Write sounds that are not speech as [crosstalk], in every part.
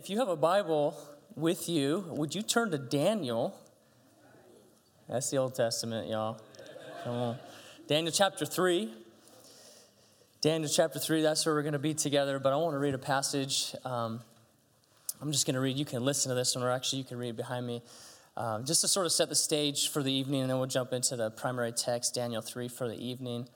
if you have a Bible with you, would you turn to Daniel? That's the Old Testament, y'all. Come on. Daniel chapter 3. Daniel chapter 3, that's where we're going to be together, but I want to read a passage. Um, I'm just going to read. You can listen to this one, or actually, you can read behind me. Um, just to sort of set the stage for the evening, and then we'll jump into the primary text, Daniel 3, for the evening.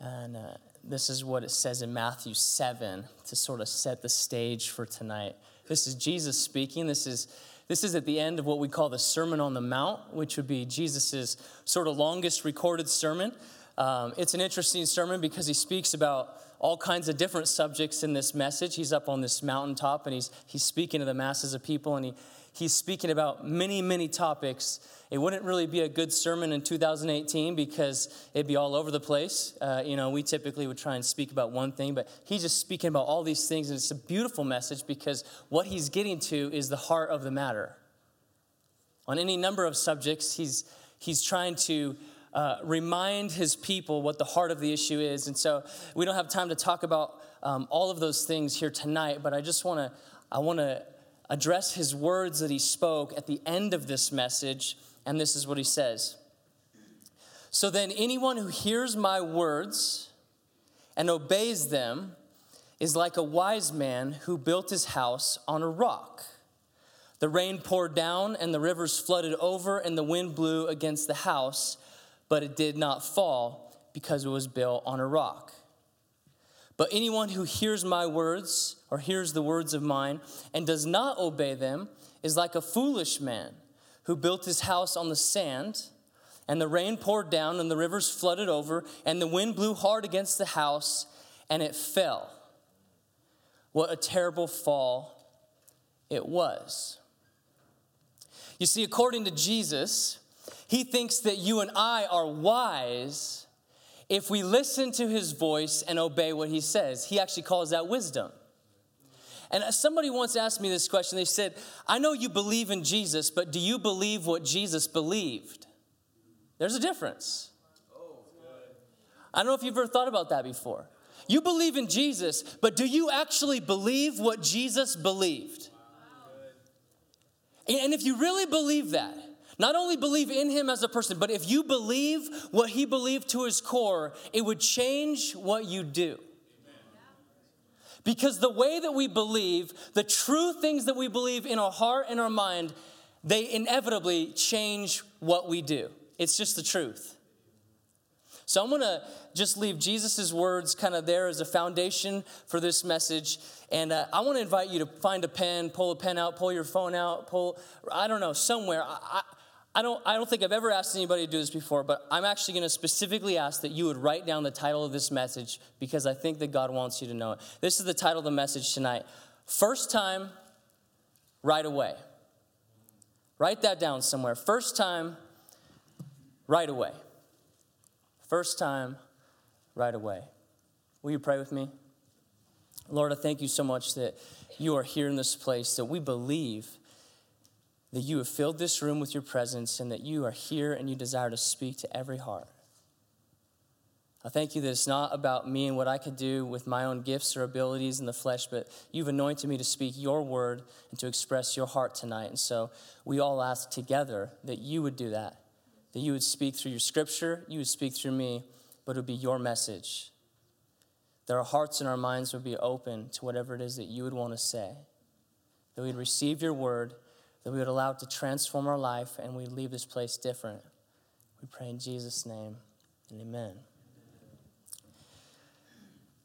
And uh, this is what it says in Matthew 7 to sort of set the stage for tonight. This is Jesus speaking. This is, this is at the end of what we call the Sermon on the Mount, which would be Jesus' sort of longest recorded sermon. Um, it's an interesting sermon because he speaks about all kinds of different subjects in this message. He's up on this mountaintop and he's, he's speaking to the masses of people and he, he's speaking about many, many topics. It wouldn't really be a good sermon in 2018 because it'd be all over the place. Uh, you know, we typically would try and speak about one thing, but he's just speaking about all these things, and it's a beautiful message because what he's getting to is the heart of the matter. On any number of subjects, he's, he's trying to uh, remind his people what the heart of the issue is. And so we don't have time to talk about um, all of those things here tonight, but I just want to I want to address his words that he spoke at the end of this message, and this is what he says. So then, anyone who hears my words and obeys them is like a wise man who built his house on a rock. The rain poured down, and the rivers flooded over, and the wind blew against the house, but it did not fall because it was built on a rock. But anyone who hears my words, or hears the words of mine, and does not obey them, is like a foolish man who built his house on the sand, and the rain poured down, and the rivers flooded over, and the wind blew hard against the house, and it fell. What a terrible fall it was. You see, according to Jesus, he thinks that you and I are wise if we listen to his voice and obey what he says. He actually calls that wisdom. And somebody once asked me this question. They said, I know you believe in Jesus, but do you believe what Jesus believed? There's a difference. I don't know if you've ever thought about that before. You believe in Jesus, but do you actually believe what Jesus believed? And if you really believe that, not only believe in him as a person, but if you believe what he believed to his core, it would change what you do. Because the way that we believe, the true things that we believe in our heart and our mind, they inevitably change what we do. It's just the truth. So I'm going to just leave Jesus' words kind of there as a foundation for this message. And uh, I want to invite you to find a pen, pull a pen out, pull your phone out, pull, I don't know, somewhere. I, I don't, I don't think I've ever asked anybody to do this before, but I'm actually going to specifically ask that you would write down the title of this message because I think that God wants you to know it. This is the title of the message tonight First Time, Right Away. Write that down somewhere. First time, right away. First time, right away. Will you pray with me? Lord, I thank you so much that you are here in this place, that we believe that you have filled this room with your presence and that you are here and you desire to speak to every heart. I thank you that it's not about me and what I could do with my own gifts or abilities in the flesh, but you've anointed me to speak your word and to express your heart tonight. And so we all ask together that you would do that, that you would speak through your scripture, you would speak through me, but it would be your message. That our hearts and our minds would be open to whatever it is that you would want to say, that we'd receive your word that we would allow it to transform our life and we leave this place different. We pray in Jesus' name and amen.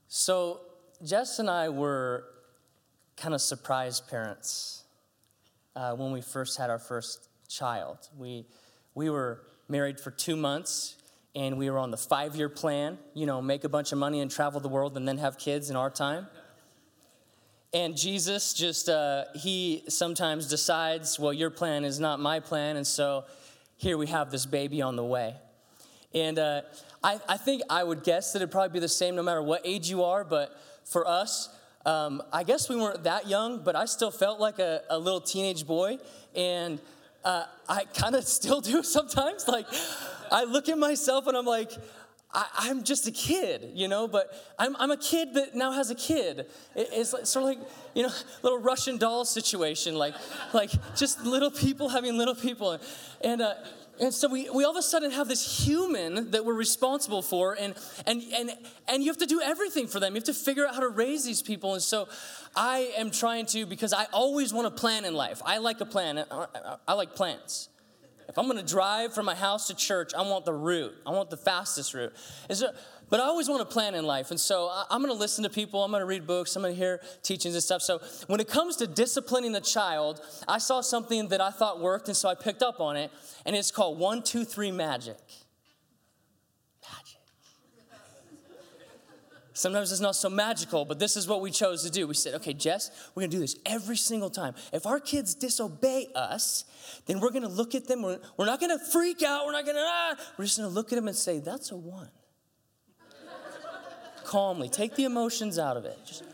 So, Jess and I were kind of surprised parents uh, when we first had our first child. We, we were married for two months and we were on the five year plan, you know, make a bunch of money and travel the world and then have kids in our time. And Jesus just, uh, he sometimes decides, well, your plan is not my plan. And so here we have this baby on the way. And uh, I, I, think I would guess that it'd probably be the same no matter what age you are. But for us, um, I guess we weren't that young, but I still felt like a, a little teenage boy. And uh, I kind of [laughs] still do sometimes. Like, I look at myself and I'm like, I, am just a kid, you know, but I'm, I'm a kid that now has a kid. It, it's like, sort of like, you know, [laughs] little Russian doll situation, like, like just little people having little people. And, uh, and so we, we all of a sudden have this human that we're responsible for, and, and, and, and you have to do everything for them. You have to figure out how to raise these people. And so I am trying to, because I always want a plan in life. I like a plan, I, I like plans. If I'm gonna drive from my house to church, I want the route, I want the fastest route. So, but I always want to plan in life. And so I'm gonna listen to people, I'm gonna read books, I'm gonna hear teachings and stuff. So when it comes to disciplining the child, I saw something that I thought worked, and so I picked up on it, and it's called one, two, three magic. Magic. Sometimes it's not so magical, but this is what we chose to do. We said, okay, Jess, we're gonna do this every single time. If our kids disobey us, then we're gonna look at them, we're, we're not gonna freak out, we're not gonna, ah, we're just gonna look at them and say, that's a one [laughs] calmly. Take the emotions out of it. Just,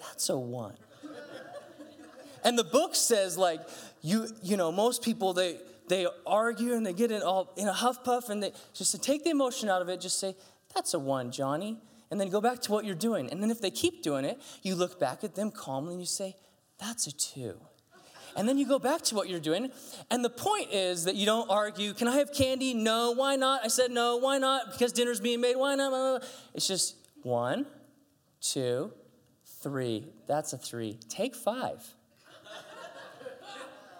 that's a one. And the book says, like, you, you know, most people, they, they argue and they get in all in a huff puff and they just to take the emotion out of it, just say, that's a one, Johnny. And then go back to what you're doing. And then if they keep doing it, you look back at them calmly and you say, that's a two. And then you go back to what you're doing. And the point is that you don't argue, can I have candy? No, why not? I said no, why not? Because dinner's being made, why not? It's just one, two, three. That's a three. Take five.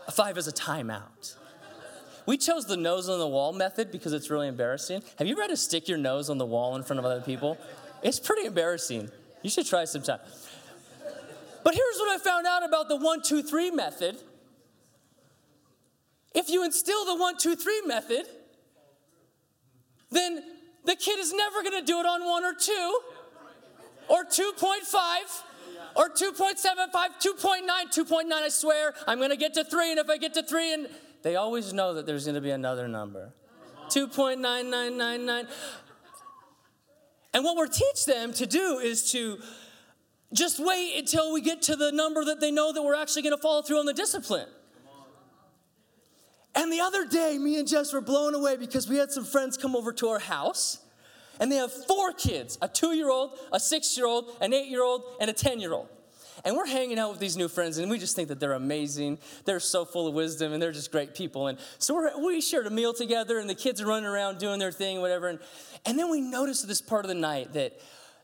a five is a timeout. We chose the nose on the wall method because it's really embarrassing. Have you ever had to stick your nose on the wall in front of other people? It's pretty embarrassing. You should try sometime. But here's what I found out about the one, two, three method. If you instill the one, two, three method, then the kid is never gonna do it on one or two, or 2.5, or 2.75, 2.9, 2.9. I swear, I'm gonna get to three, and if I get to three, and they always know that there's gonna be another number 2.9999. And what we're teach them to do is to just wait until we get to the number that they know that we're actually gonna follow through on the discipline. And the other day, me and Jess were blown away because we had some friends come over to our house, and they have four kids a two year old, a six year old, an eight year old, and a 10 year old. And we're hanging out with these new friends, and we just think that they're amazing. They're so full of wisdom, and they're just great people. And so we shared a meal together, and the kids are running around doing their thing, whatever. And, and then we noticed this part of the night that,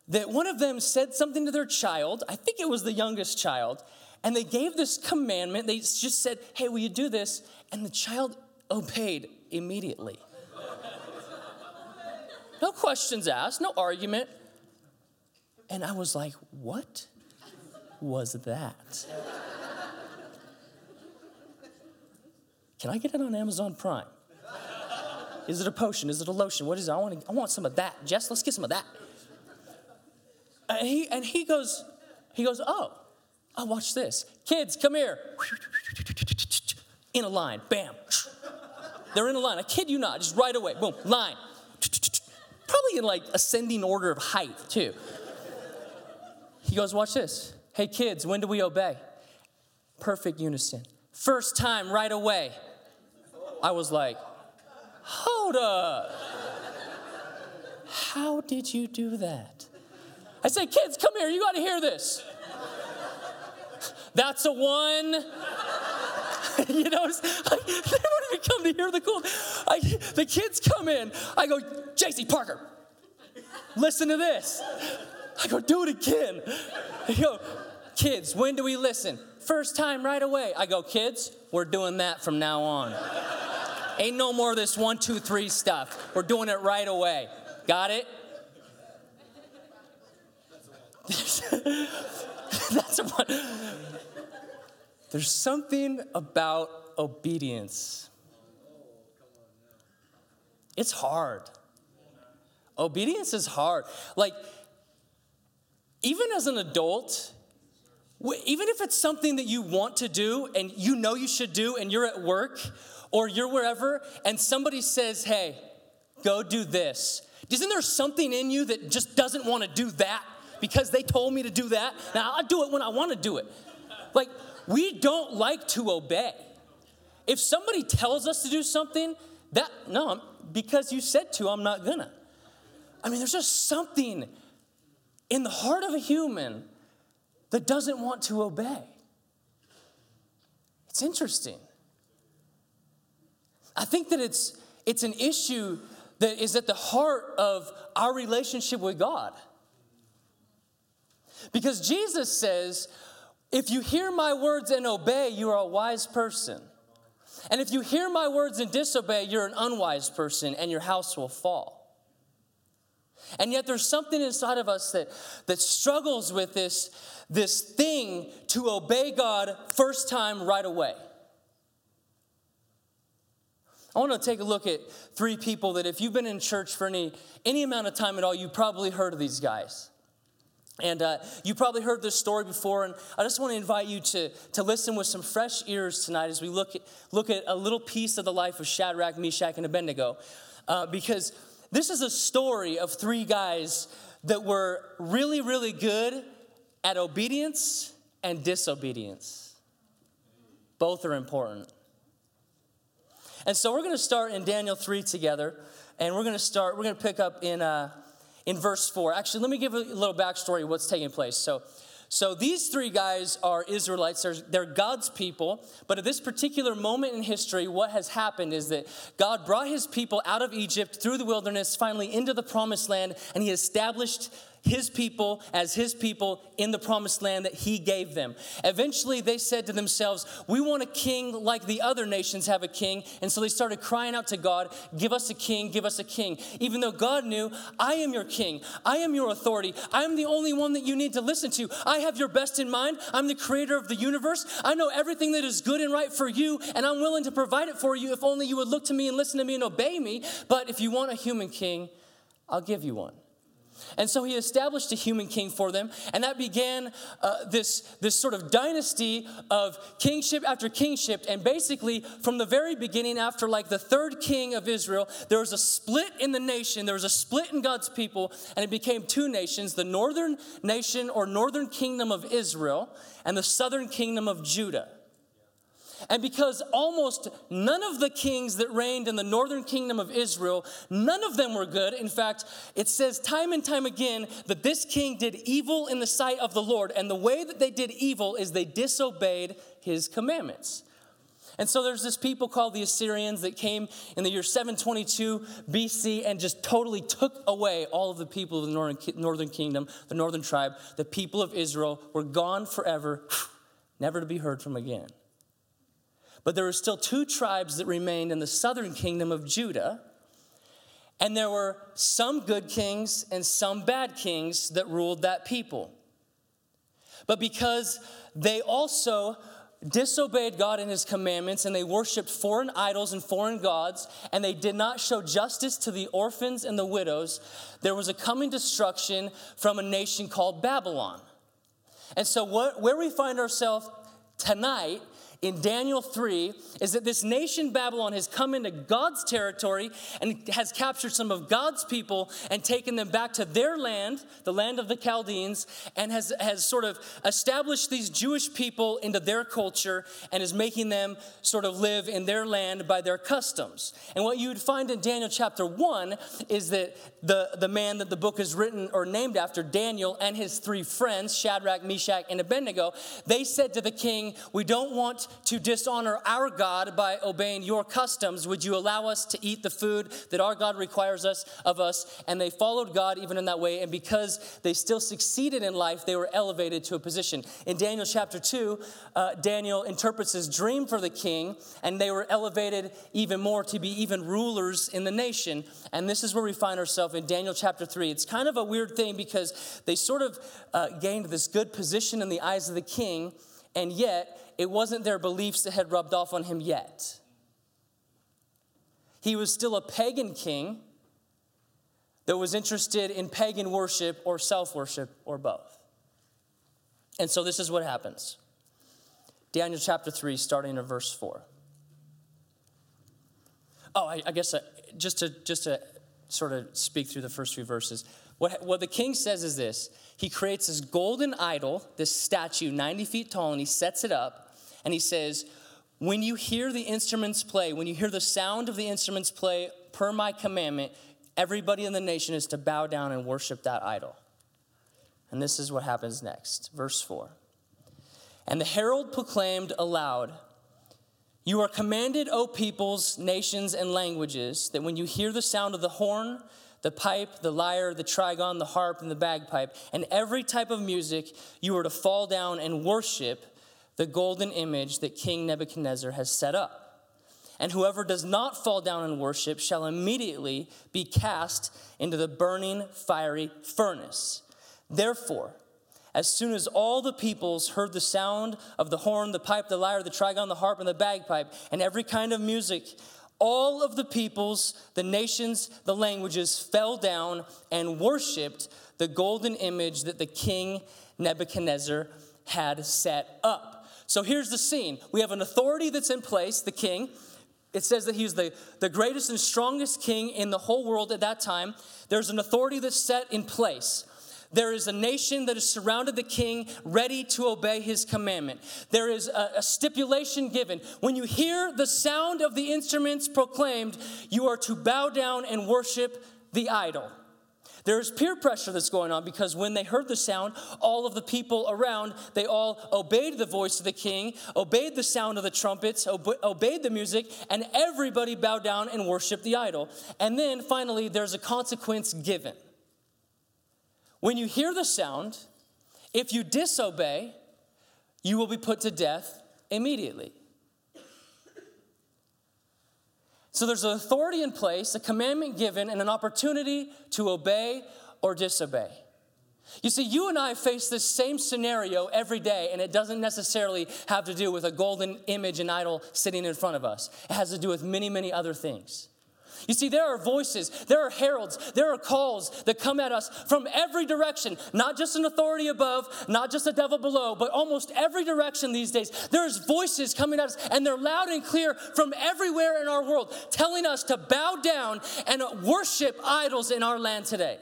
that one of them said something to their child. I think it was the youngest child. And they gave this commandment. They just said, Hey, will you do this? And the child obeyed immediately. No questions asked, no argument. And I was like, What was that? Can I get it on Amazon Prime? Is it a potion? Is it a lotion? What is it? I want, to, I want some of that. Jess, let's get some of that. And he, and he goes, he goes, oh, oh, watch this. Kids, come here in a line. Bam. They're in a line. I kid you not, just right away. Boom, line. Probably in like ascending order of height, too. He goes, Watch this. Hey, kids, when do we obey? Perfect unison. First time, right away. I was like, Hold up. How did you do that? I say, Kids, come here. You got to hear this. That's a one. [laughs] you know, like, they don't even come to hear the cool. I, the kids come in. I go, JC Parker, listen to this. I go, do it again. They go, kids, when do we listen? First time right away. I go, kids, we're doing that from now on. [laughs] Ain't no more of this one, two, three stuff. We're doing it right away. Got it? [laughs] That's one. There's something about obedience. It's hard. Obedience is hard. Like, even as an adult, even if it's something that you want to do and you know you should do, and you're at work or you're wherever, and somebody says, hey, go do this, isn't there something in you that just doesn't want to do that because they told me to do that? Now, I'll do it when I want to do it. Like, we don't like to obey. If somebody tells us to do something, that, no, because you said to, I'm not gonna. I mean, there's just something in the heart of a human that doesn't want to obey. It's interesting. I think that it's, it's an issue that is at the heart of our relationship with God. Because Jesus says, if you hear my words and obey, you are a wise person. And if you hear my words and disobey, you're an unwise person and your house will fall. And yet there's something inside of us that, that struggles with this, this thing to obey God first time right away. I want to take a look at three people that if you've been in church for any, any amount of time at all, you've probably heard of these guys. And uh, you probably heard this story before, and I just want to invite you to, to listen with some fresh ears tonight as we look at, look at a little piece of the life of Shadrach, Meshach, and Abednego. Uh, because this is a story of three guys that were really, really good at obedience and disobedience. Both are important. And so we're going to start in Daniel 3 together, and we're going to start, we're going to pick up in. Uh, in verse 4. Actually, let me give a little backstory of what's taking place. So, so these three guys are Israelites. They're, they're, God's people. But at this particular moment in history, what has happened is that God brought his people out of Egypt through the wilderness, finally into the promised land, and he established his people as his people in the promised land that he gave them. Eventually, they said to themselves, We want a king like the other nations have a king. And so they started crying out to God, Give us a king, give us a king. Even though God knew, I am your king, I am your authority, I am the only one that you need to listen to. I have your best in mind. I'm the creator of the universe. I know everything that is good and right for you, and I'm willing to provide it for you if only you would look to me and listen to me and obey me. But if you want a human king, I'll give you one. And so he established a human king for them, and that began uh, this, this sort of dynasty of kingship after kingship. And basically, from the very beginning, after like the third king of Israel, there was a split in the nation, there was a split in God's people, and it became two nations the northern nation or northern kingdom of Israel, and the southern kingdom of Judah. And because almost none of the kings that reigned in the northern kingdom of Israel, none of them were good. In fact, it says time and time again that this king did evil in the sight of the Lord. And the way that they did evil is they disobeyed his commandments. And so there's this people called the Assyrians that came in the year 722 BC and just totally took away all of the people of the northern, northern kingdom, the northern tribe. The people of Israel were gone forever, [sighs] never to be heard from again. But there were still two tribes that remained in the southern kingdom of Judah. And there were some good kings and some bad kings that ruled that people. But because they also disobeyed God and his commandments and they worshiped foreign idols and foreign gods and they did not show justice to the orphans and the widows, there was a coming destruction from a nation called Babylon. And so, what, where we find ourselves tonight in Daniel 3 is that this nation Babylon has come into God's territory and has captured some of God's people and taken them back to their land, the land of the Chaldeans, and has, has sort of established these Jewish people into their culture and is making them sort of live in their land by their customs. And what you would find in Daniel chapter 1 is that the, the man that the book is written or named after, Daniel, and his three friends, Shadrach, Meshach, and Abednego, they said to the king, We don't want to dishonor our God by obeying your customs. Would you allow us to eat the food that our God requires us of us? And they followed God even in that way. And because they still succeeded in life, they were elevated to a position. In Daniel chapter 2, uh, Daniel interprets his dream for the king, and they were elevated even more to be even rulers in the nation. And this is where we find ourselves in Daniel chapter 3. It's kind of a weird thing because they sort of uh, gained this good position in the eyes of the king, and yet it wasn't their beliefs that had rubbed off on him yet. He was still a pagan king that was interested in pagan worship or self worship or both. And so this is what happens Daniel chapter 3, starting in verse 4. Oh, I, I guess uh, just, to, just to sort of speak through the first few verses. What, what the king says is this He creates this golden idol, this statue, 90 feet tall, and he sets it up and he says, When you hear the instruments play, when you hear the sound of the instruments play per my commandment, everybody in the nation is to bow down and worship that idol. And this is what happens next. Verse 4. And the herald proclaimed aloud, You are commanded, O peoples, nations, and languages, that when you hear the sound of the horn, the pipe, the lyre, the trigon, the harp, and the bagpipe, and every type of music, you are to fall down and worship the golden image that King Nebuchadnezzar has set up. And whoever does not fall down and worship shall immediately be cast into the burning fiery furnace. Therefore, as soon as all the peoples heard the sound of the horn, the pipe, the lyre, the trigon, the harp, and the bagpipe, and every kind of music, all of the peoples, the nations, the languages fell down and worshiped the golden image that the king Nebuchadnezzar had set up. So here's the scene we have an authority that's in place, the king. It says that he's the, the greatest and strongest king in the whole world at that time. There's an authority that's set in place. There is a nation that has surrounded the king, ready to obey his commandment. There is a, a, stipulation given. When you hear the sound of the instruments proclaimed, you are to bow down and worship the idol. There's peer pressure that's going on because when they heard the sound, all of the people around, they all obeyed the voice of the king, obeyed the sound of the trumpets, obeyed the music, and everybody bowed down and worshiped the idol. And then finally, there's a consequence given. When you hear the sound, if you disobey, you will be put to death immediately. So there's an authority in place, a commandment given, and an opportunity to obey or disobey. You see, you and I face this same scenario every day, and it doesn't necessarily have to do with a golden image and idol sitting in front of us. It has to do with many, many other things. You see, there are voices, there are heralds, there are calls that come at us from every direction, not just an authority above, not just a devil below, but almost every direction these days. There's voices coming at us, and they're loud and clear from everywhere in our world, telling us to bow down and worship idols in our land today.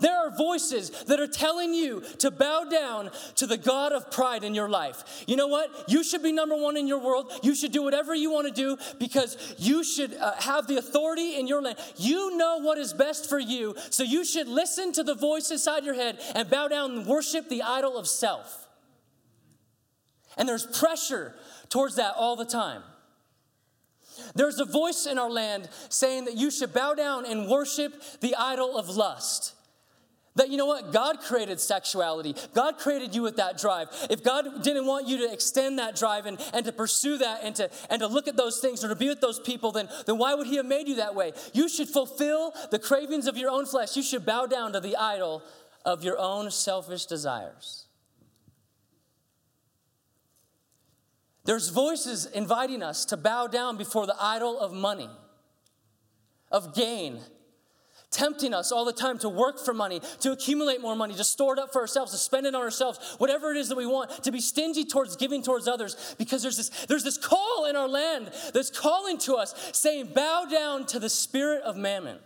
There are voices that are telling you to bow down to the God of pride in your life. You know what? You should be number one in your world. You should do whatever you want to do because you should uh, have the authority in your land. You know what is best for you, so you should listen to the voice inside your head and bow down and worship the idol of self. And there's pressure towards that all the time. There's a voice in our land saying that you should bow down and worship the idol of lust. That you know what? God created sexuality. God created you with that drive. If God didn't want you to extend that drive and, and to pursue that and to, and to look at those things or to be with those people, then, then why would He have made you that way? You should fulfill the cravings of your own flesh. You should bow down to the idol of your own selfish desires. There's voices inviting us to bow down before the idol of money, of gain, tempting us all the time to work for money, to accumulate more money, to store it up for ourselves, to spend it on ourselves, whatever it is that we want, to be stingy towards giving towards others, because there's this, there's this call in our land that's calling to us, saying, bow down to the spirit of mammon.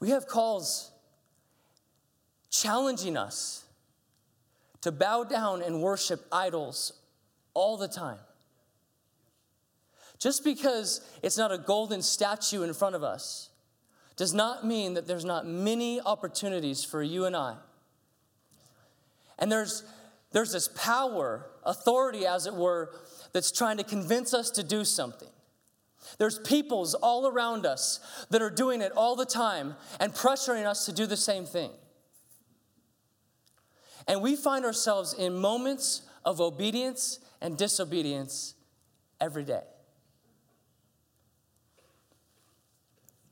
We have calls challenging us to bow down and worship idols all the time. Just because it's not a golden statue in front of us does not mean that there's not many opportunities for you and I. And there's, there's this power, authority, as it were, that's trying to convince us to do something. There's peoples all around us that are doing it all the time and pressuring us to do the same thing. And we find ourselves in moments of obedience and disobedience every day.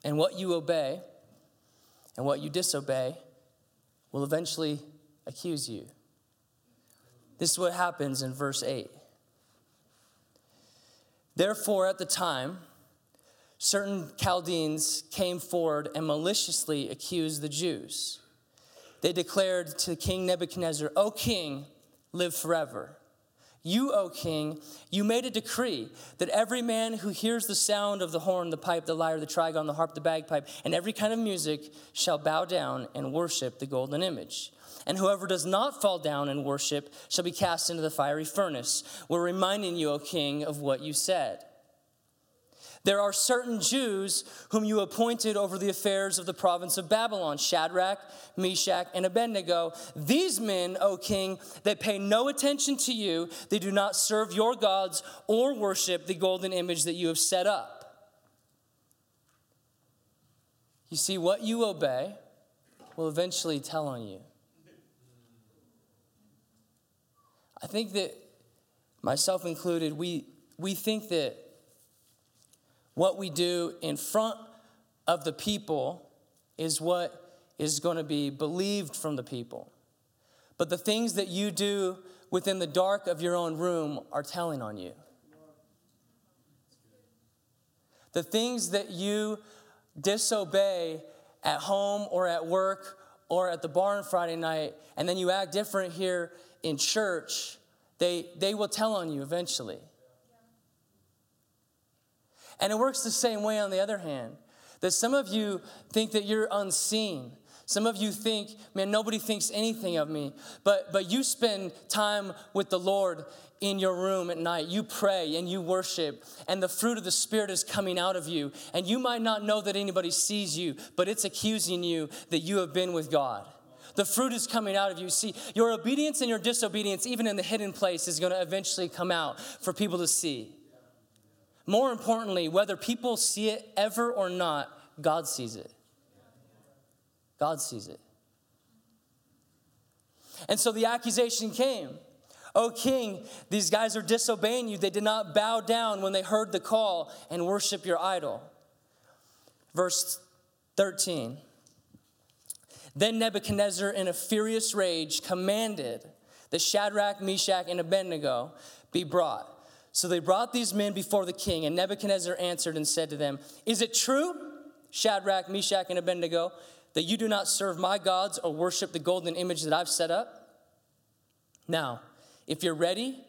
And what you obey and what you disobey will eventually accuse you. This is what happens in verse 8. Therefore, at the time, certain Chaldeans came forward and maliciously accused the Jews. They declared to King Nebuchadnezzar, O king, live forever. You, O king, you made a decree that every man who hears the sound of the horn, the pipe, the lyre, the trigon, the harp, the bagpipe, and every kind of music shall bow down and worship the golden image. And whoever does not fall down and worship shall be cast into the fiery furnace. We're reminding you, O king, of what you said. There are certain Jews whom you appointed over the affairs of the province of Babylon Shadrach, Meshach, and Abednego. These men, O king, they pay no attention to you. They do not serve your gods or worship the golden image that you have set up. You see, what you obey will eventually tell on you. I think that, myself included, we, we think that what we do in front of the people is what is going to be believed from the people. But the things that you do within the dark of your own room are telling on you. The things that you disobey at home or at work or at the bar on Friday night, and then you act different here in church, they, they will tell on you eventually. And it works the same way on the other hand. That some of you think that you're unseen. Some of you think, man, nobody thinks anything of me. But, but you spend time with the Lord in your room at night. You pray and you worship, and the fruit of the Spirit is coming out of you. And you might not know that anybody sees you, but it's accusing you that you have been with God. The fruit is coming out of you. See, your obedience and your disobedience, even in the hidden place, is going to eventually come out for people to see. More importantly, whether people see it ever or not, God sees it. God sees it. And so the accusation came. Oh, king, these guys are disobeying you. They did not bow down when they heard the call and worship your idol. Verse 13. Then Nebuchadnezzar, in a furious rage, commanded that Shadrach, Meshach, and Abednego be brought. So they brought these men before the king, and Nebuchadnezzar answered and said to them, Is it true, Shadrach, Meshach, and Abednego, that you do not serve my gods or worship the golden image that I've set up? Now, if you're ready,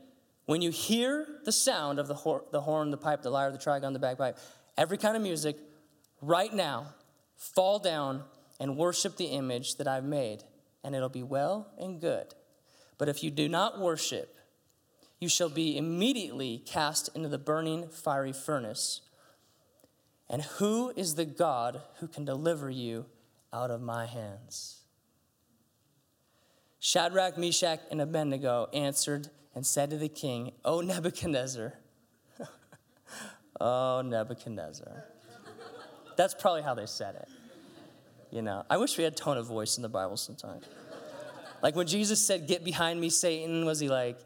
when you hear the sound of the, hor- the horn, the pipe, the lyre, the trigon, the bagpipe, every kind of music, right now, fall down and worship the image that I've made, and it'll be well and good. But if you do not worship, you shall be immediately cast into the burning fiery furnace. And who is the God who can deliver you out of my hands? Shadrach, Meshach, and Abednego answered and said to the king, O Nebuchadnezzar, [laughs] oh Nebuchadnezzar. That's probably how they said it. You know, I wish we had tone of voice in the Bible sometimes. Like when Jesus said, Get behind me, Satan, was he like,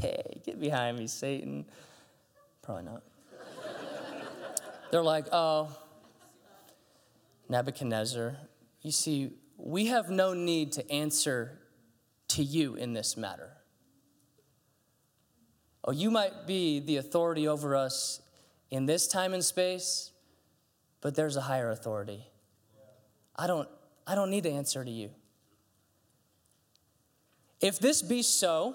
Hey, get behind me, Satan. Probably not. They're like, oh, Nebuchadnezzar, you see, we have no need to answer to you in this matter. Oh, you might be the authority over us in this time and space, but there's a higher authority. I don't, I don't need to answer to you. If this be so,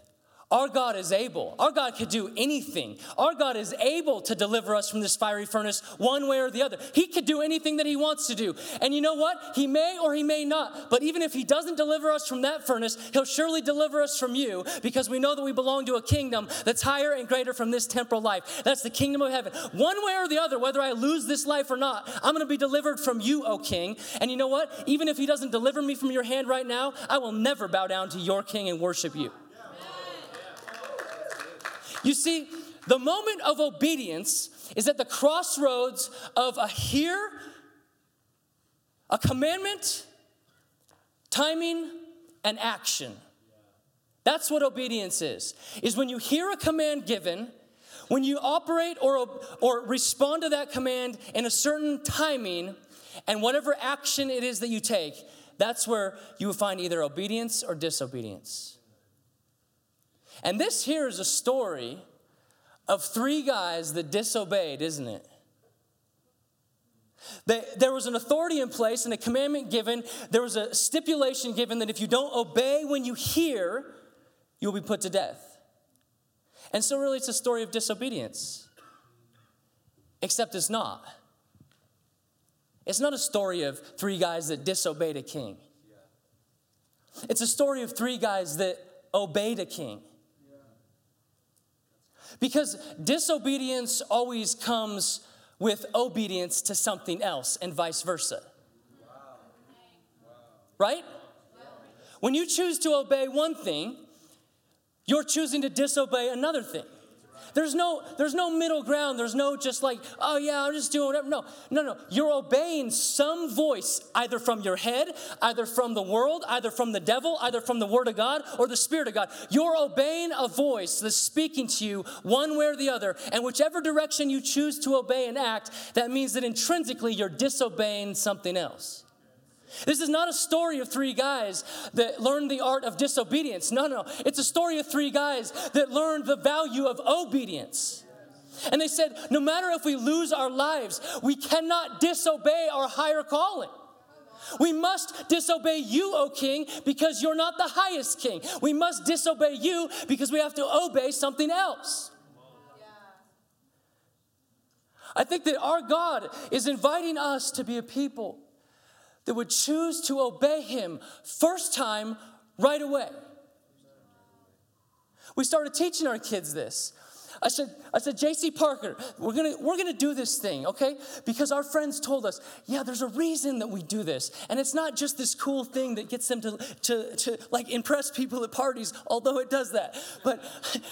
our God is able. Our God could do anything. Our God is able to deliver us from this fiery furnace one way or the other. He could do anything that He wants to do. And you know what? He may or He may not. But even if He doesn't deliver us from that furnace, He'll surely deliver us from you because we know that we belong to a kingdom that's higher and greater from this temporal life. That's the kingdom of heaven. One way or the other, whether I lose this life or not, I'm going to be delivered from you, O King. And you know what? Even if He doesn't deliver me from your hand right now, I will never bow down to your King and worship you. You see, the moment of obedience is at the crossroads of a hear, a commandment, timing, and action. That's what obedience is. Is when you hear a command given, when you operate or, or respond to that command in a certain timing, and whatever action it is that you take, that's where you will find either obedience or disobedience. And this here is a story of three guys that disobeyed, isn't it? They, there was an authority in place and a commandment given. There was a stipulation given that if you don't obey when you hear, you'll be put to death. And so, really, it's a story of disobedience. Except it's not. It's not a story of three guys that disobeyed a king. It's a story of three guys that obeyed a king. Because disobedience always comes with obedience to something else and vice versa. Right? When you choose to obey one thing, you're choosing to disobey another thing. There's no, there's no middle ground. There's no just like, oh yeah, I'm just doing whatever. No, no, no. You're obeying some voice, either from your head, either from the world, either from the devil, either from the word of God or the spirit of God. You're obeying a voice that's speaking to you one way or the other. And whichever direction you choose to obey and act, that means that intrinsically you're disobeying something else. This is not a story of three guys that learned the art of disobedience. No, no, It's a story of three guys that learned the value of obedience. And they said, no matter if we lose our lives, we cannot disobey our higher calling. We must disobey you, O king, because you're not the highest king. We must disobey you because we have to obey something else. I think that our God is inviting us to be a people that would choose to obey him first time right away. We started teaching our kids this. I said, I said, JC Parker, we're gonna, we're gonna do this thing, okay? Because our friends told us, yeah, there's a reason that we do this. And it's not just this cool thing that gets them to, to, to like impress people at parties, although it does that. But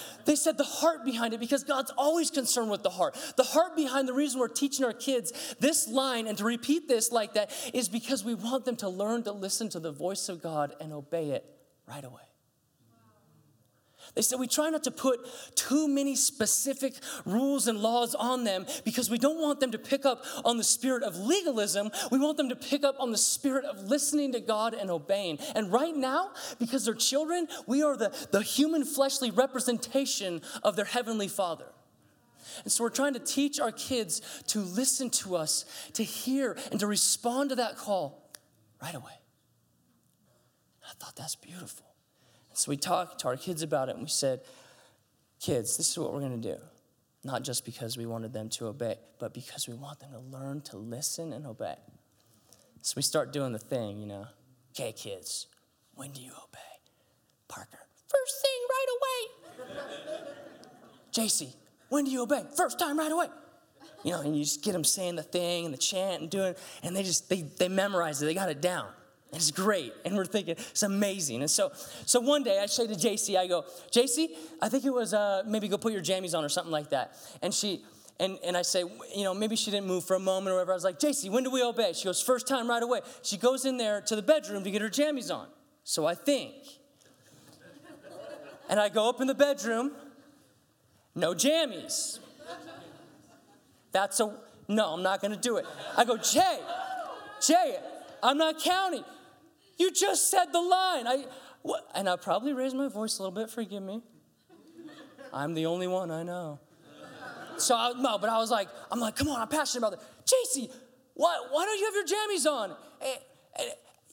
[laughs] they said the heart behind it, because God's always concerned with the heart. The heart behind the reason we're teaching our kids this line and to repeat this like that is because we want them to learn to listen to the voice of God and obey it right away. They said we try not to put too many specific rules and laws on them because we don't want them to pick up on the spirit of legalism. We want them to pick up on the spirit of listening to God and obeying. And right now, because they're children, we are the, the human fleshly representation of their heavenly Father. And so we're trying to teach our kids to listen to us, to hear, and to respond to that call right away. I thought that's beautiful. So we talked to our kids about it and we said, kids, this is what we're going to do. Not just because we wanted them to obey, but because we want them to learn to listen and obey. So we start doing the thing, you know. Okay, kids, when do you obey? Parker, first thing right away. [laughs] JC, when do you obey? First time right away. You know, and you just get them saying the thing and the chant and doing, and they just, they, they memorize it, they got it down. It's great. And we're thinking, it's amazing. And so, so one day I say to JC, I go, JC, I think it was uh, maybe go put your jammies on or something like that. And she, and, and I say, you know, maybe she didn't move for a moment or whatever. I was like, JC, when do we obey? She goes, first time right away. She goes in there to the bedroom to get her jammies on. So I think. And I go up in the bedroom, no jammies. That's a, no, I'm not gonna do it. I go, Jay, Jay, I'm not counting. You just said the line. I, what? And I probably raised my voice a little bit, forgive me. I'm the only one, I know. So, I, no, but I was like, I'm like, come on, I'm passionate about this. JC, why, why don't you have your jammies on? And, and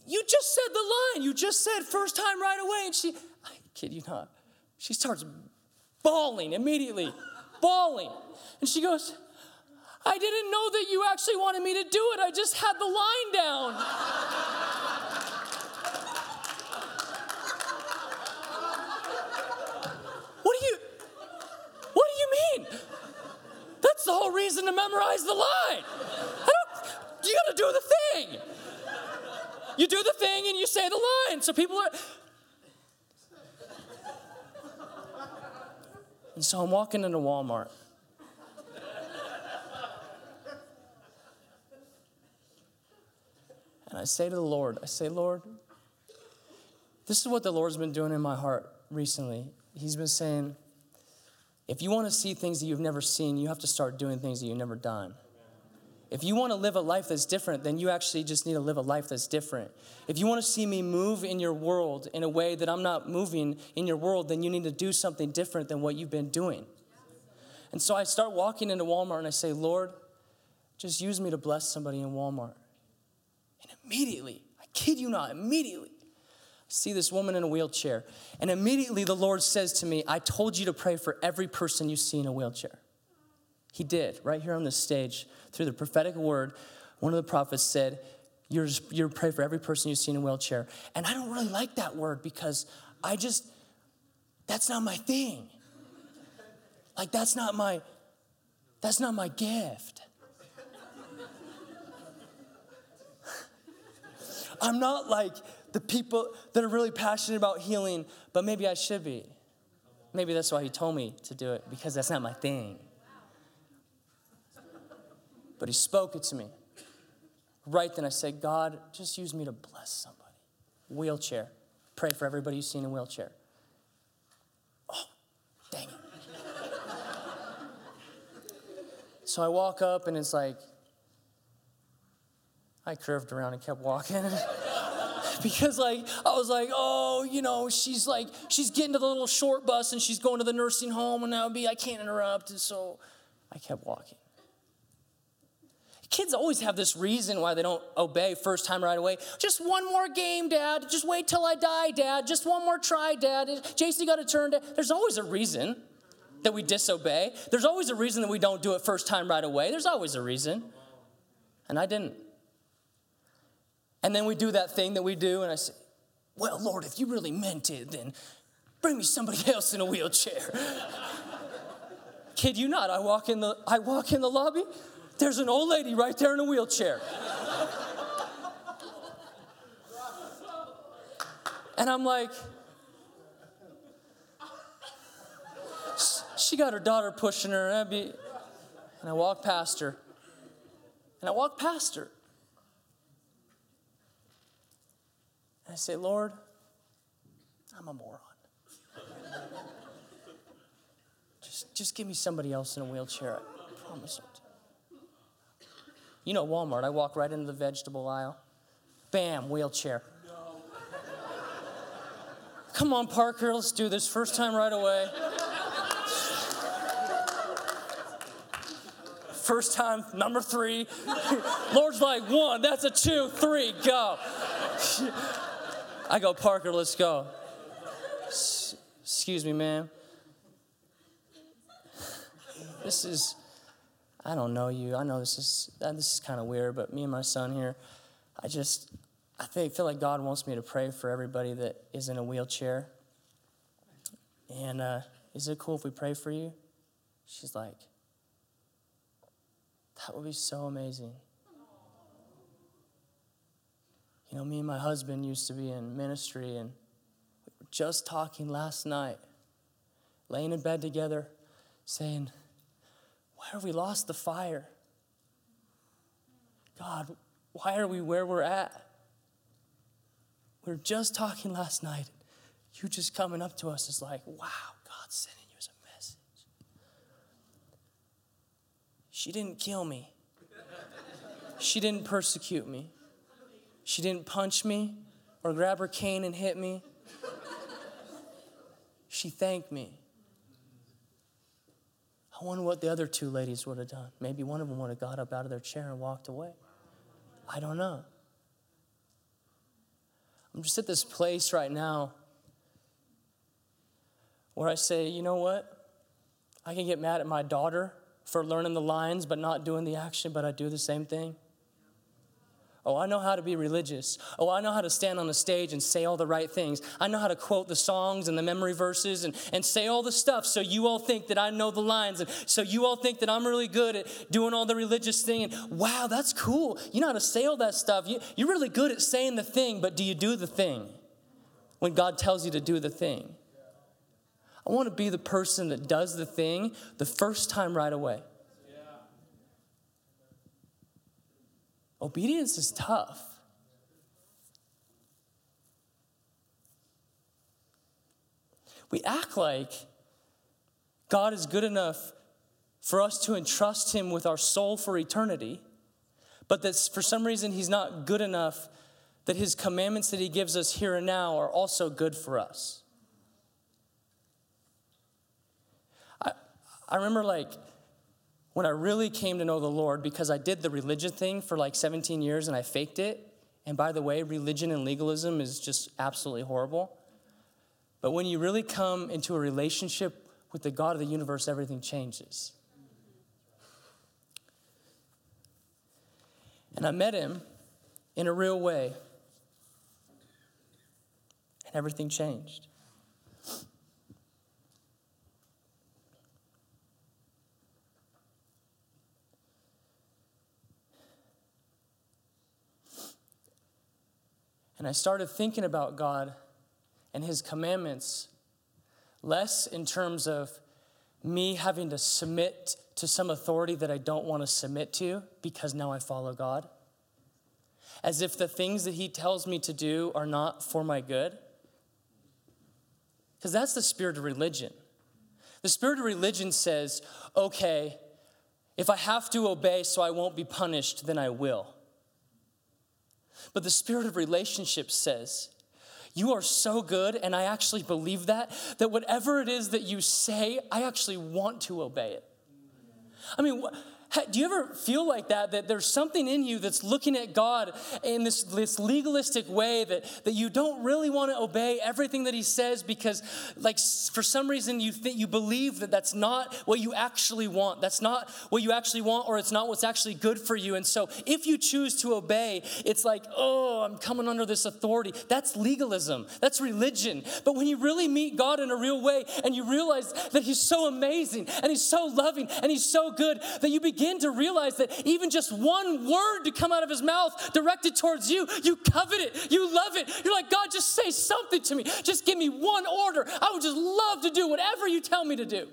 you just said the line. You just said first time right away. And she, I kid you not, she starts bawling immediately, bawling. And she goes, I didn't know that you actually wanted me to do it. I just had the line down. What do you What do you mean? That's the whole reason to memorize the line. I don't you got to do the thing. You do the thing and you say the line. So people are And so I'm walking into Walmart. And I say to the Lord, I say, Lord, this is what the Lord's been doing in my heart recently. He's been saying, if you want to see things that you've never seen, you have to start doing things that you've never done. If you want to live a life that's different, then you actually just need to live a life that's different. If you want to see me move in your world in a way that I'm not moving in your world, then you need to do something different than what you've been doing. And so I start walking into Walmart and I say, Lord, just use me to bless somebody in Walmart. And immediately, I kid you not, immediately, see this woman in a wheelchair. And immediately the Lord says to me, I told you to pray for every person you see in a wheelchair. He did, right here on this stage, through the prophetic word. One of the prophets said, You're, you're pray for every person you see in a wheelchair. And I don't really like that word because I just, that's not my thing. Like, that's not my, that's not my gift. [laughs] I'm not like the people that are really passionate about healing, but maybe I should be. Maybe that's why he told me to do it, because that's not my thing. But he spoke it to me. Right then, I said, God, just use me to bless somebody. Wheelchair. Pray for everybody you see in a wheelchair. Oh, dang it. so I walk up, and it's like, I curved around and kept walking. [laughs] [laughs] because like I was like, oh, you know, she's like she's getting to the little short bus and she's going to the nursing home and that would be I can't interrupt. And so I kept walking. Kids always have this reason why they don't obey first time right away. Just one more game, Dad. Just wait till I die, Dad. Just one more try, Dad. JC got to turn. Dad. There's always a reason that we disobey. There's always a reason that we don't do it first time right away. There's always a reason. And I didn't. And then we do that thing that we do, and I say, Well, Lord, if you really meant it, then bring me somebody [laughs] else in a wheelchair. Kid you not, I walk in the I walk in the lobby, there's an old lady right there in a wheelchair. And I'm like, she got her daughter pushing her, and, be, and I walk past her. And I walk past her. I say, Lord, I'm a moron. just, just give me somebody else in a wheelchair. I promise You know, Walmart, I walk right into the vegetable aisle. Bam, wheelchair. Come on, Parker, let's do this. First time right away. First time, number three. [laughs] Lord's like, one, that's a two, three, go. I go, Parker, let's go. Excuse me, ma'am. This is, I don't know you. I know this is uh, this is kind of weird, but me and my son here, I just, I think feel like God wants me to pray for everybody that is in a wheelchair. And uh, is it cool if we pray for you? She's like, that would be so amazing. You know, me and my husband used to be in ministry, and we were just talking last night, laying in bed together, saying, Why have we lost the fire? God, why are we where we're at? We were just talking last night. You just coming up to us is like, wow, God's sending you as a message. She didn't kill me. She didn't persecute me. She didn't punch me or grab her cane and hit me. She thanked me. I wonder what the other two ladies would have done. Maybe one of them would have got up out of their chair and walked away. I don't know. I'm just at this place right now where I say, you know what? I can get mad at my daughter for learning the lines but not doing the action, but I do the same thing. Oh, I know how to be religious. Oh, I know how to stand on the stage and say all the right things. I know how to quote the songs and the memory verses and, and say all the stuff so you all think that I know the lines. And so you all think that I'm really good at doing all the religious thing. And wow, that's cool. You know how to say all that stuff. You, you're really good at saying the thing, but do you do the thing when God tells you to do the thing? I want to be the person that does the thing the first time right away. Obedience is tough. We act like God is good enough for us to entrust Him with our soul for eternity, but that for some reason He's not good enough that His commandments that He gives us here and now are also good for us. I, I remember like when I really came to know the Lord because I did the religion thing for like 17 years and I faked it. And by the way, religion and legalism is just absolutely horrible. But when you really come into a relationship with the God of the universe, everything changes. And I met him in a real way, and everything changed. And I started thinking about God and His commandments less in terms of me having to submit to some authority that I don't want to submit to because now I follow God. As if the things that He tells me to do are not for my good. Because that's the spirit of religion. The spirit of religion says, okay, if I have to obey so I won't be punished, then I will. But the spirit of relationship says, you are so good, and I actually believe that, that whatever it is that you say, I actually want to obey it. I mean, do you ever feel like that? That there's something in you that's looking at God in this, this legalistic way that, that you don't really want to obey everything that He says because, like, for some reason you think you believe that that's not what you actually want. That's not what you actually want, or it's not what's actually good for you. And so, if you choose to obey, it's like, oh, I'm coming under this authority. That's legalism. That's religion. But when you really meet God in a real way and you realize that He's so amazing and He's so loving and He's so good that you begin begin to realize that even just one word to come out of his mouth directed towards you, you covet it, you love it. You're like, God, just say something to me. Just give me one order. I would just love to do whatever you tell me to do.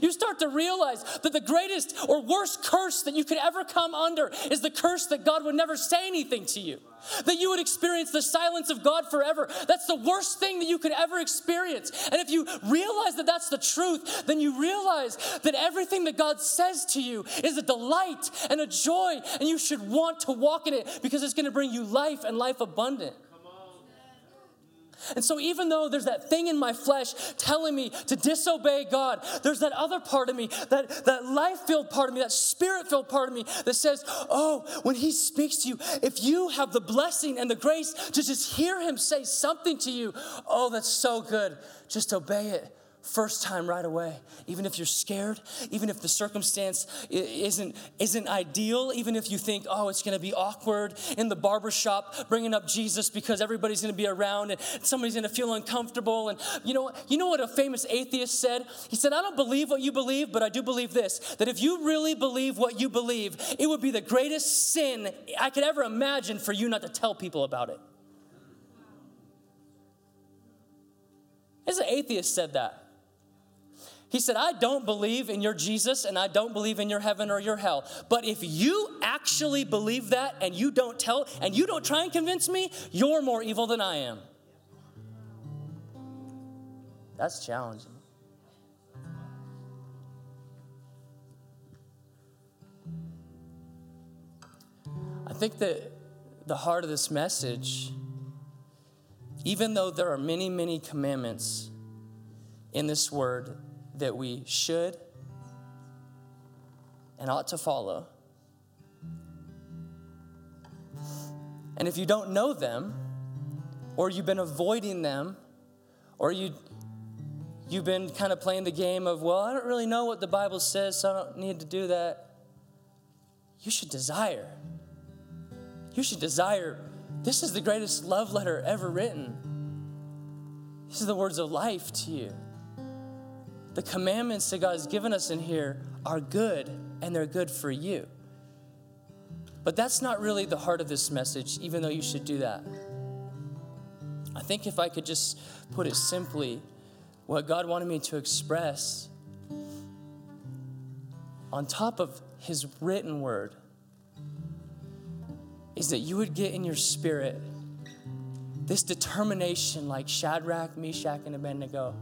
You start to realize that the greatest or worst curse that you could ever come under is the curse that God would never say anything to you. That you would experience the silence of God forever. That's the worst thing that you could ever experience. And if you realize that that's the truth, then you realize that everything that God says to you is a delight and a joy, and you should want to walk in it because it's going to bring you life and life abundant. And so, even though there's that thing in my flesh telling me to disobey God, there's that other part of me, that, that life filled part of me, that spirit filled part of me that says, Oh, when He speaks to you, if you have the blessing and the grace to just hear Him say something to you, oh, that's so good. Just obey it first time right away. Even if you're scared even if the circumstance isn't isn't ideal even if you think oh it's going to be awkward in the barbershop bringing up jesus because everybody's going to be around and somebody's going to feel uncomfortable. And you know you know what a famous atheist said? He said i don't believe what you believe but i do believe this that if you really believe what you believe it would be the greatest sin i could ever imagine for you not to tell people about it. As an atheist said that he said, I don't believe in your Jesus and I don't believe in your heaven or your hell. But if you actually believe that and you don't tell and you don't try and convince me, you're more evil than I am. That's challenging. I think that the heart of this message, even though there are many, many commandments in this word, that we should and ought to follow. And if you don't know them, or you've been avoiding them, or you you've been kind of playing the game of, well, I don't really know what the Bible says, so I don't need to do that. You should desire. You should desire. This is the greatest love letter ever written. These are the words of life to you. The commandments that God has given us in here are good and they're good for you. But that's not really the heart of this message, even though you should do that. I think if I could just put it simply, what God wanted me to express on top of His written word is that you would get in your spirit this determination like Shadrach, Meshach, and Abednego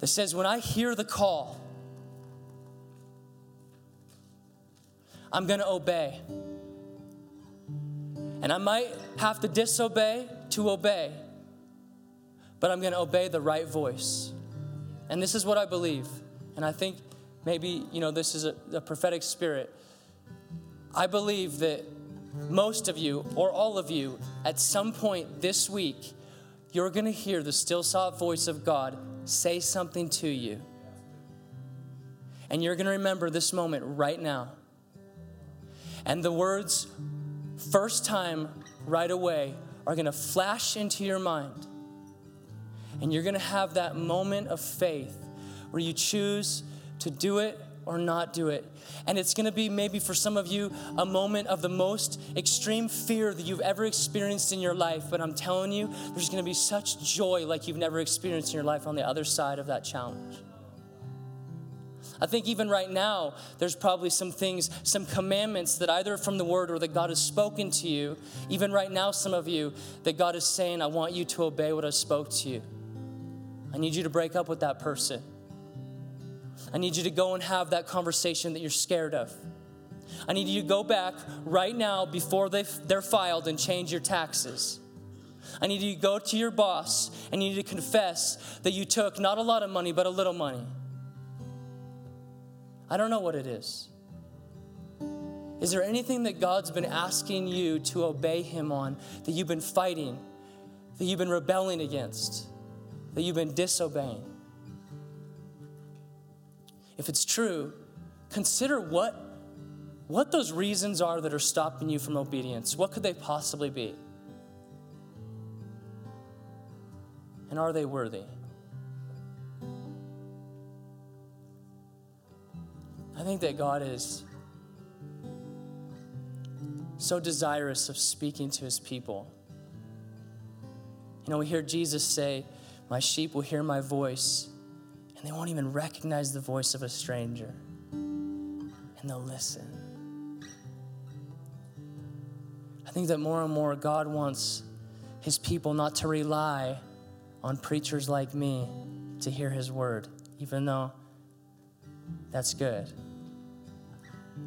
that says, When I hear the call, I'm going to obey. And I might have to disobey to obey, but I'm going to obey the right voice. And this is what I believe. And I think maybe, you know, this is a, a prophetic spirit. I believe that most of you, or all of you, at some point this week, you're going to hear the still soft voice of God say something to you. And you're going to remember this moment right now. And the words, first time, right away, are going to flash into your mind. And you're going to have that moment of faith where you choose to do it or not do it. And it's gonna be maybe for some of you a moment of the most extreme fear that you've ever experienced in your life. But I'm telling you, there's gonna be such joy like you've never experienced in your life on the other side of that challenge. I think even right now, there's probably some things, some commandments that either from the word or that God has spoken to you. Even right now, some of you, that God is saying, I want you to obey what I spoke to you. I need you to break up with that person. I need you to go and have that conversation that you're scared of. I need you to go back right now before they, they're filed and change your taxes. I need you to go to your boss and you need to confess that you took not a lot of money, but a little money. I don't know what it is. Is there anything that God's been asking you to obey Him on that you've been fighting, that you've been rebelling against, that you've been disobeying? If it's true, consider what, what those reasons are that are stopping you from obedience. What could they possibly be? And are they worthy? I think that God is so desirous of speaking to his people. You know, we hear Jesus say, My sheep will hear my voice and they won't even recognize the voice of a stranger. And they'll listen. I think that more and more God wants his people not to rely on preachers like me to hear his word, even though that's good.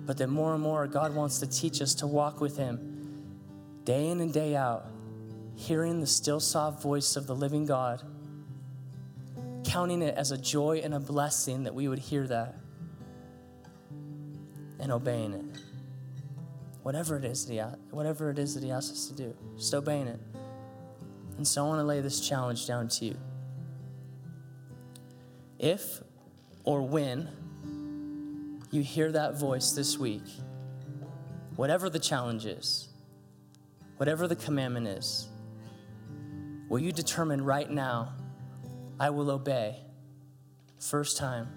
But that more and more God wants to teach us to walk with him day in and day out, hearing the still soft voice of the living God counting it as a joy and a blessing that we would hear that and obeying it. Whatever it is that he, whatever it is that he asks us to do, just obeying it. And so I want to lay this challenge down to you. If or when you hear that voice this week, whatever the challenge is, whatever the commandment is, will you determine right now I will obey. First time,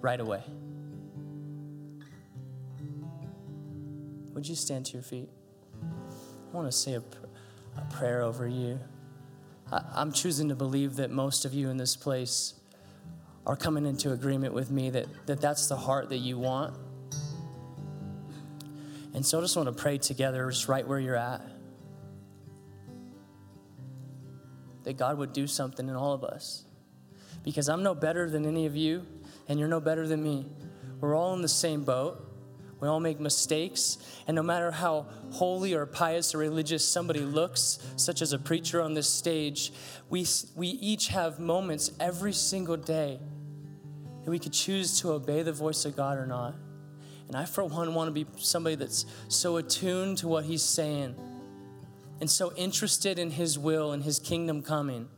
right away. Would you stand to your feet? I want to say a, a prayer over you. I, I'm choosing to believe that most of you in this place are coming into agreement with me that, that that's the heart that you want. And so I just want to pray together, just right where you're at. That God would do something in all of us. Because I'm no better than any of you, and you're no better than me. We're all in the same boat. We all make mistakes, and no matter how holy or pious or religious somebody looks, such as a preacher on this stage, we, we each have moments every single day that we could choose to obey the voice of God or not. And I, for one, want to be somebody that's so attuned to what He's saying and so interested in His will and His kingdom coming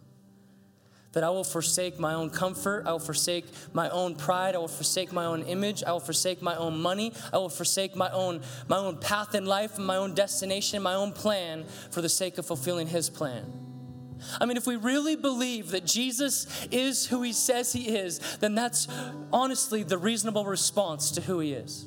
that I will forsake my own comfort, I will forsake my own pride, I will forsake my own image, I will forsake my own money, I will forsake my own my own path in life, my own destination, my own plan for the sake of fulfilling his plan. I mean, if we really believe that Jesus is who he says he is, then that's honestly the reasonable response to who he is.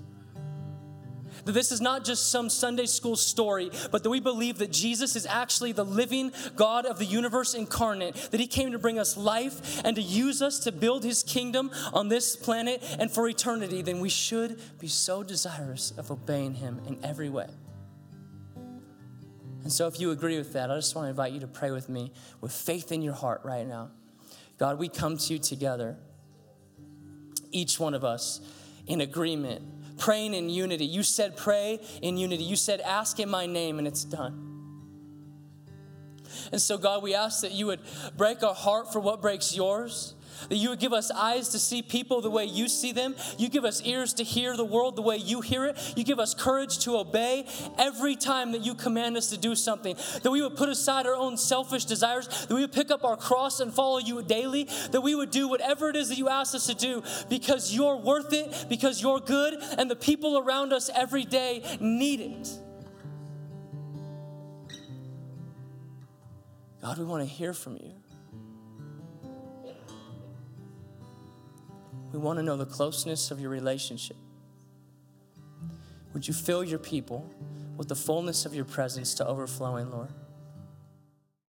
That this is not just some Sunday school story, but that we believe that Jesus is actually the living God of the universe incarnate, that he came to bring us life and to use us to build his kingdom on this planet and for eternity, then we should be so desirous of obeying him in every way. And so, if you agree with that, I just want to invite you to pray with me with faith in your heart right now. God, we come to you together, each one of us in agreement praying in unity. You said pray in unity. You said ask in my name, and it's done. And so, God, we ask that you would break our heart for what breaks yours. That you would give us eyes to see people the way you see them. You give us ears to hear the world the way you hear it. You give us courage to obey every time that you command us to do something. That we would put aside our own selfish desires. That we would pick up our cross and follow you daily. That we would do whatever it is that you ask us to do because you're worth it, because you're good, and the people around us every day need it. God, we want to hear from you. We want to know the closeness of your relationship. Would you fill your people with the fullness of your presence to overflowing, Lord?